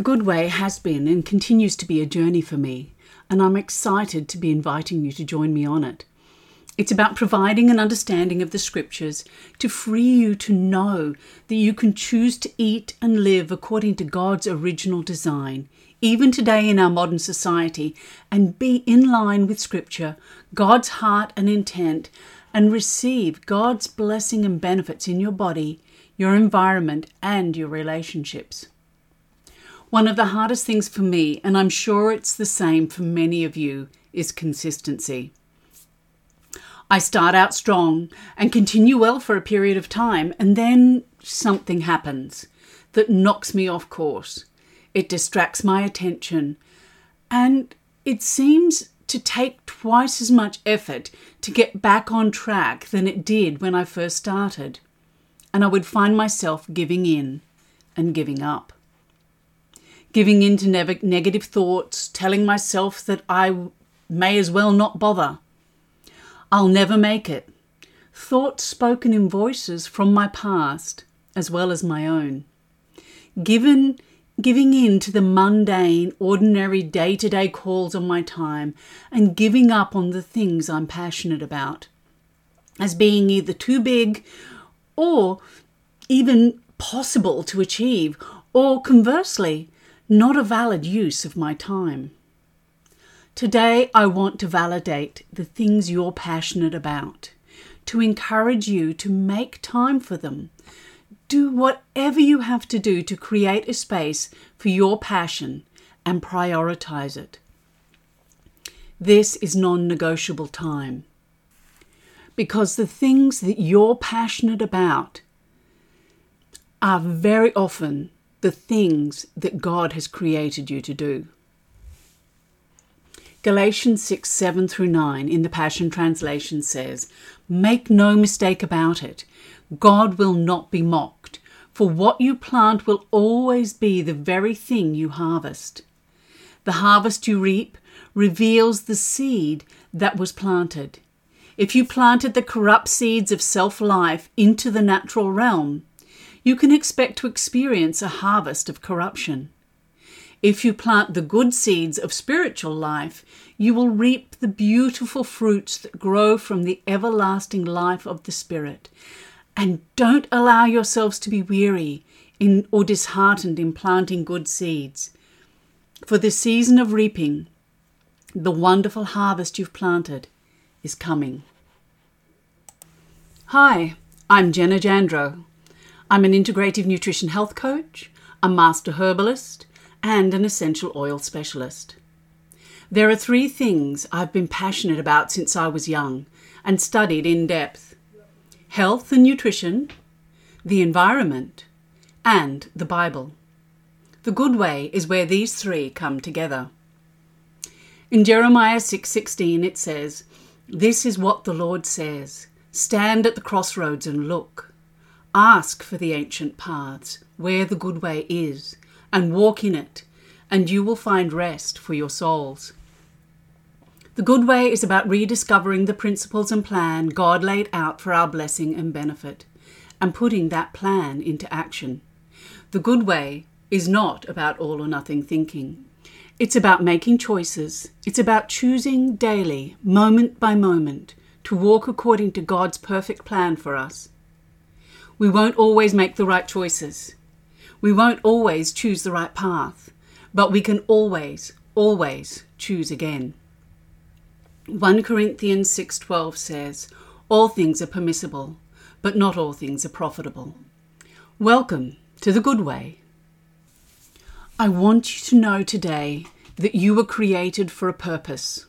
The Good Way has been and continues to be a journey for me, and I'm excited to be inviting you to join me on it. It's about providing an understanding of the scriptures to free you to know that you can choose to eat and live according to God's original design, even today in our modern society, and be in line with scripture, God's heart and intent, and receive God's blessing and benefits in your body, your environment, and your relationships. One of the hardest things for me, and I'm sure it's the same for many of you, is consistency. I start out strong and continue well for a period of time, and then something happens that knocks me off course. It distracts my attention, and it seems to take twice as much effort to get back on track than it did when I first started. And I would find myself giving in and giving up. Giving in to negative thoughts, telling myself that I may as well not bother I'll never make it. Thoughts spoken in voices from my past as well as my own. Given giving in to the mundane, ordinary day to day calls on my time and giving up on the things I'm passionate about as being either too big or even possible to achieve, or conversely, not a valid use of my time. Today, I want to validate the things you're passionate about, to encourage you to make time for them. Do whatever you have to do to create a space for your passion and prioritize it. This is non negotiable time. Because the things that you're passionate about are very often the things that God has created you to do. Galatians 6 7 through 9 in the Passion Translation says, Make no mistake about it, God will not be mocked, for what you plant will always be the very thing you harvest. The harvest you reap reveals the seed that was planted. If you planted the corrupt seeds of self life into the natural realm, you can expect to experience a harvest of corruption. If you plant the good seeds of spiritual life, you will reap the beautiful fruits that grow from the everlasting life of the Spirit. And don't allow yourselves to be weary in, or disheartened in planting good seeds. For the season of reaping, the wonderful harvest you've planted, is coming. Hi, I'm Jenna Jandro. I'm an integrative nutrition health coach, a master herbalist, and an essential oil specialist. There are three things I've been passionate about since I was young and studied in depth health and nutrition, the environment, and the Bible. The good way is where these three come together. In Jeremiah 6:16 it says, "This is what the Lord says: Stand at the crossroads and look. Ask for the ancient paths, where the good way is, and walk in it, and you will find rest for your souls. The good way is about rediscovering the principles and plan God laid out for our blessing and benefit, and putting that plan into action. The good way is not about all or nothing thinking. It's about making choices. It's about choosing daily, moment by moment, to walk according to God's perfect plan for us. We won't always make the right choices. We won't always choose the right path, but we can always, always choose again. 1 Corinthians 6:12 says, "All things are permissible, but not all things are profitable." Welcome to the good way. I want you to know today that you were created for a purpose.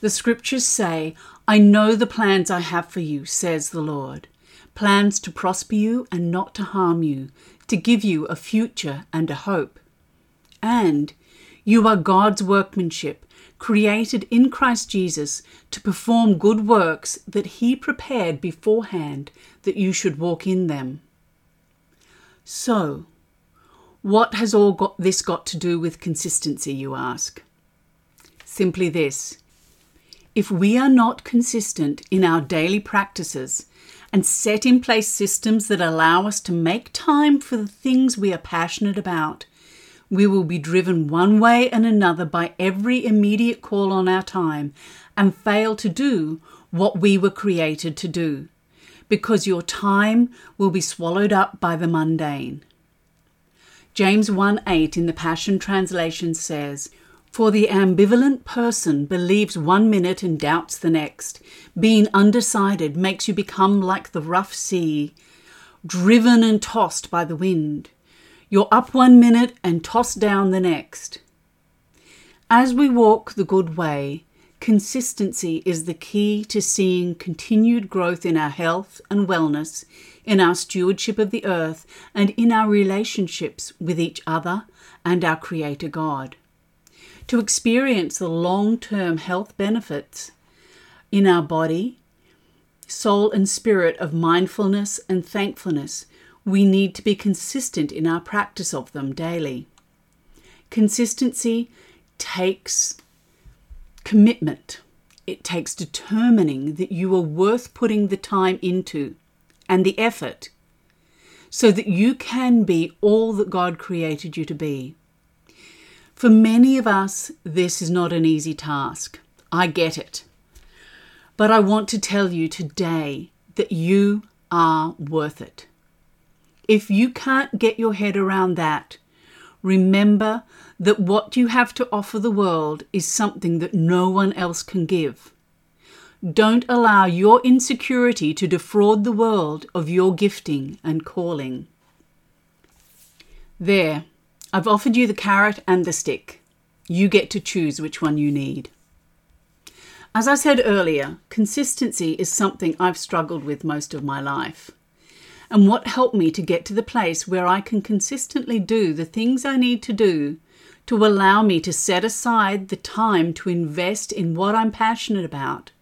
The scriptures say, I know the plans I have for you, says the Lord plans to prosper you and not to harm you, to give you a future and a hope. And you are God's workmanship, created in Christ Jesus to perform good works that He prepared beforehand that you should walk in them. So, what has all got this got to do with consistency, you ask? Simply this if we are not consistent in our daily practices and set in place systems that allow us to make time for the things we are passionate about, we will be driven one way and another by every immediate call on our time and fail to do what we were created to do, because your time will be swallowed up by the mundane. James 1 8 in the Passion Translation says, For the ambivalent person believes one minute and doubts the next. Being undecided makes you become like the rough sea, driven and tossed by the wind. You're up one minute and tossed down the next. As we walk the good way, consistency is the key to seeing continued growth in our health and wellness in our stewardship of the earth, and in our relationships with each other and our Creator God. To experience the long term health benefits in our body, soul, and spirit of mindfulness and thankfulness, we need to be consistent in our practice of them daily. Consistency takes commitment. It takes determining that you are worth putting the time into and the effort so that you can be all that God created you to be. For many of us, this is not an easy task. I get it. But I want to tell you today that you are worth it. If you can't get your head around that, remember that what you have to offer the world is something that no one else can give. Don't allow your insecurity to defraud the world of your gifting and calling. There, I've offered you the carrot and the stick. You get to choose which one you need. As I said earlier, consistency is something I've struggled with most of my life. And what helped me to get to the place where I can consistently do the things I need to do to allow me to set aside the time to invest in what I'm passionate about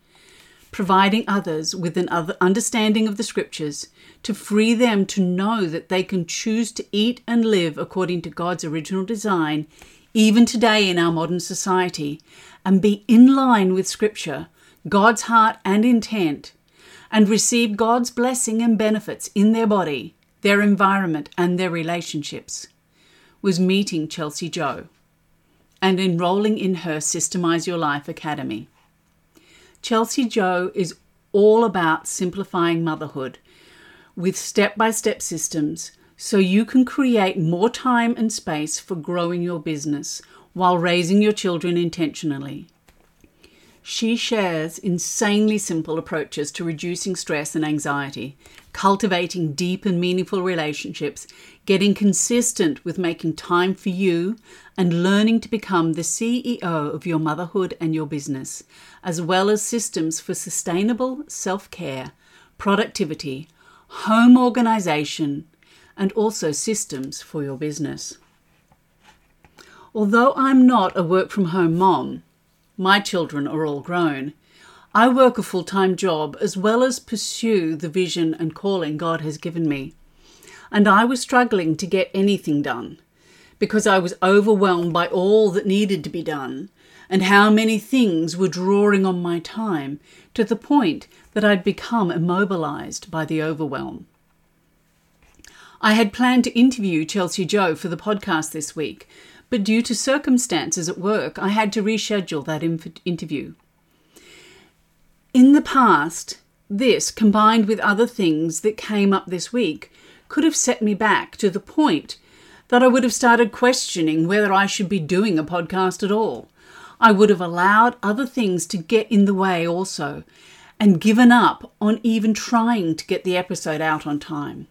providing others with an understanding of the scriptures to free them to know that they can choose to eat and live according to God's original design, even today in our modern society, and be in line with scripture, God's heart and intent, and receive God's blessing and benefits in their body, their environment, and their relationships, was meeting Chelsea Joe and enrolling in her Systemize Your Life Academy. Chelsea Joe is all about simplifying motherhood with step by step systems so you can create more time and space for growing your business while raising your children intentionally. She shares insanely simple approaches to reducing stress and anxiety, cultivating deep and meaningful relationships, getting consistent with making time for you, and learning to become the CEO of your motherhood and your business, as well as systems for sustainable self care, productivity, home organization, and also systems for your business. Although I'm not a work from home mom, my children are all grown. I work a full time job as well as pursue the vision and calling God has given me. And I was struggling to get anything done because I was overwhelmed by all that needed to be done and how many things were drawing on my time to the point that I'd become immobilized by the overwhelm. I had planned to interview Chelsea Joe for the podcast this week, but due to circumstances at work, I had to reschedule that interview. In the past, this, combined with other things that came up this week, could have set me back to the point that I would have started questioning whether I should be doing a podcast at all. I would have allowed other things to get in the way also, and given up on even trying to get the episode out on time.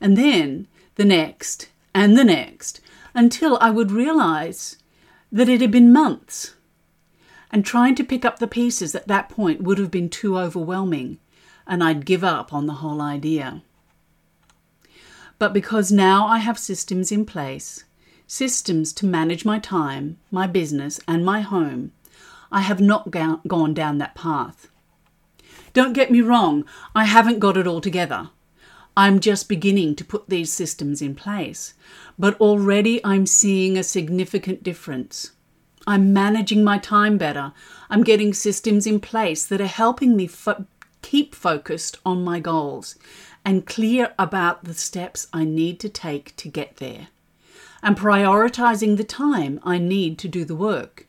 And then the next, and the next, until I would realize that it had been months. And trying to pick up the pieces at that point would have been too overwhelming, and I'd give up on the whole idea. But because now I have systems in place, systems to manage my time, my business, and my home, I have not ga- gone down that path. Don't get me wrong, I haven't got it all together. I'm just beginning to put these systems in place, but already I'm seeing a significant difference. I'm managing my time better. I'm getting systems in place that are helping me fo- keep focused on my goals and clear about the steps I need to take to get there. and prioritizing the time I need to do the work.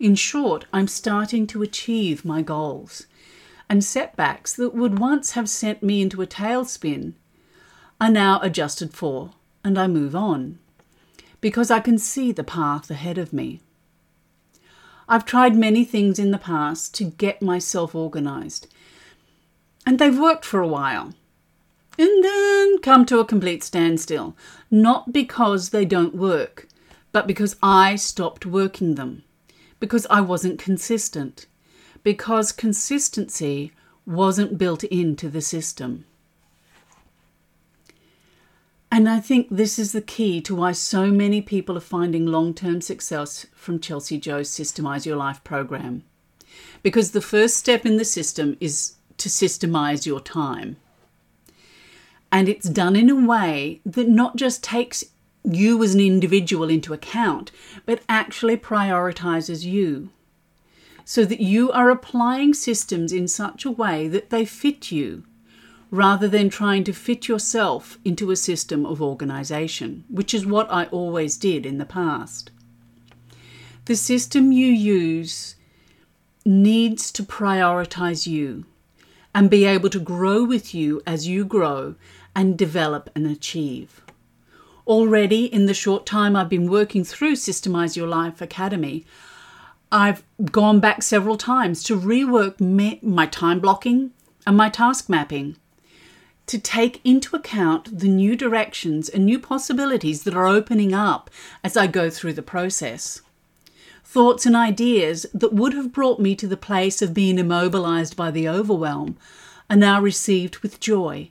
In short, I'm starting to achieve my goals. And setbacks that would once have sent me into a tailspin are now adjusted for, and I move on because I can see the path ahead of me. I've tried many things in the past to get myself organized, and they've worked for a while, and then come to a complete standstill, not because they don't work, but because I stopped working them, because I wasn't consistent, because consistency wasn't built into the system. And I think this is the key to why so many people are finding long term success from Chelsea Joe's Systemize Your Life program. Because the first step in the system is to systemize your time. And it's done in a way that not just takes you as an individual into account, but actually prioritizes you. So that you are applying systems in such a way that they fit you rather than trying to fit yourself into a system of organization, which is what I always did in the past. The system you use needs to prioritize you and be able to grow with you as you grow and develop and achieve. Already, in the short time I've been working through Systemize Your Life Academy, I've gone back several times to rework my time blocking and my task mapping to take into account the new directions and new possibilities that are opening up as I go through the process. Thoughts and ideas that would have brought me to the place of being immobilized by the overwhelm are now received with joy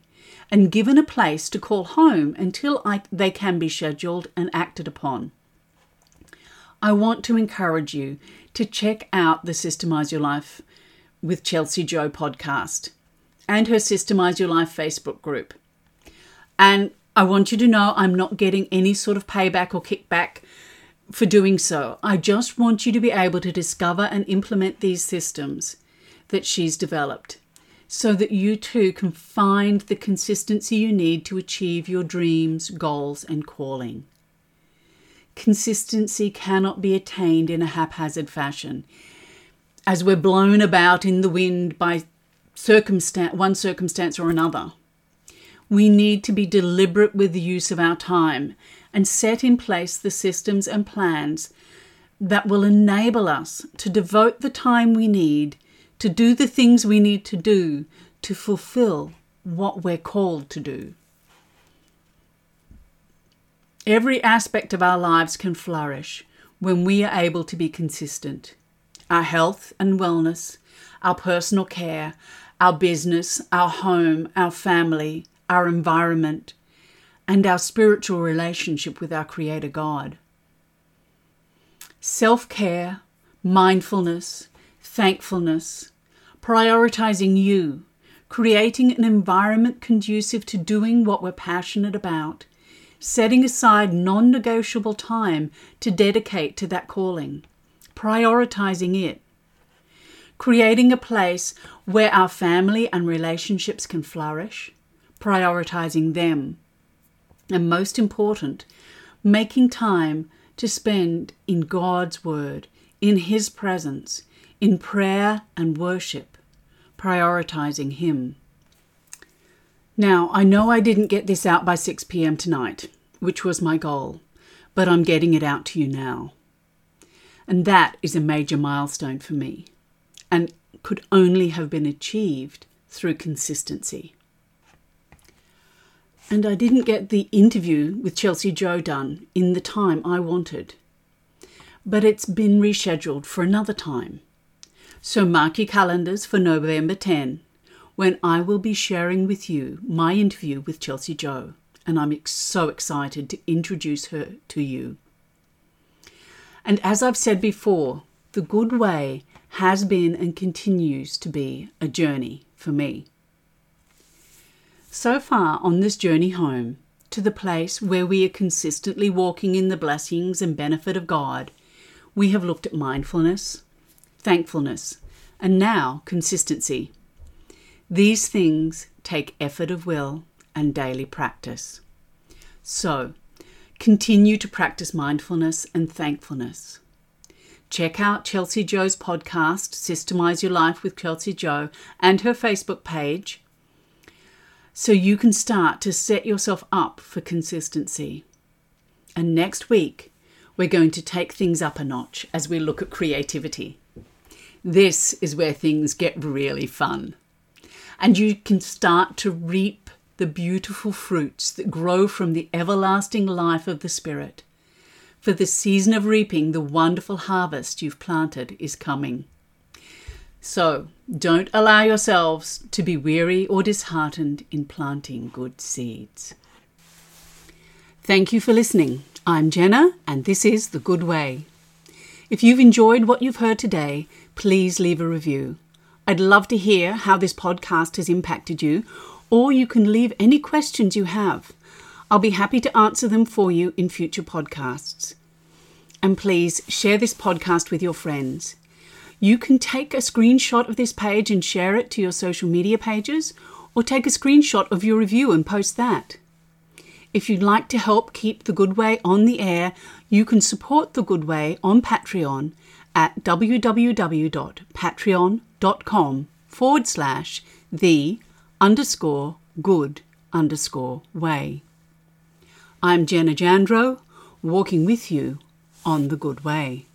and given a place to call home until I, they can be scheduled and acted upon. I want to encourage you to check out the Systemize Your Life with Chelsea Joe podcast and her Systemize Your Life Facebook group. And I want you to know I'm not getting any sort of payback or kickback for doing so. I just want you to be able to discover and implement these systems that she's developed so that you too can find the consistency you need to achieve your dreams, goals, and calling. Consistency cannot be attained in a haphazard fashion. As we're blown about in the wind by circumstance, one circumstance or another. We need to be deliberate with the use of our time and set in place the systems and plans that will enable us to devote the time we need to do the things we need to do to fulfill what we're called to do. Every aspect of our lives can flourish when we are able to be consistent. Our health and wellness, our personal care, our business, our home, our family, our environment, and our spiritual relationship with our Creator God. Self care, mindfulness, thankfulness, prioritizing you, creating an environment conducive to doing what we're passionate about, setting aside non negotiable time to dedicate to that calling, prioritizing it, creating a place where our family and relationships can flourish, prioritizing them, and most important, making time to spend in God's Word, in His presence, in prayer and worship, prioritizing Him. Now, I know I didn't get this out by 6 pm tonight, which was my goal, but I'm getting it out to you now. And that is a major milestone for me and could only have been achieved through consistency. And I didn't get the interview with Chelsea Joe done in the time I wanted. But it's been rescheduled for another time. So mark your calendars for November 10, when I will be sharing with you my interview with Chelsea Joe, and I'm so excited to introduce her to you. And as I've said before, the good way has been and continues to be a journey for me. So far on this journey home to the place where we are consistently walking in the blessings and benefit of God, we have looked at mindfulness, thankfulness, and now consistency. These things take effort of will and daily practice. So, continue to practice mindfulness and thankfulness. Check out Chelsea Joe's podcast, Systemize Your Life with Chelsea Joe, and her Facebook page so you can start to set yourself up for consistency. And next week, we're going to take things up a notch as we look at creativity. This is where things get really fun. And you can start to reap the beautiful fruits that grow from the everlasting life of the Spirit. For the season of reaping the wonderful harvest you've planted is coming. So don't allow yourselves to be weary or disheartened in planting good seeds. Thank you for listening. I'm Jenna, and this is The Good Way. If you've enjoyed what you've heard today, please leave a review. I'd love to hear how this podcast has impacted you, or you can leave any questions you have. I'll be happy to answer them for you in future podcasts. And please share this podcast with your friends. You can take a screenshot of this page and share it to your social media pages, or take a screenshot of your review and post that. If you'd like to help keep The Good Way on the air, you can support The Good Way on Patreon at www.patreon.com forward slash the underscore good underscore way. I'm Jenna Jandro, walking with you on the good way.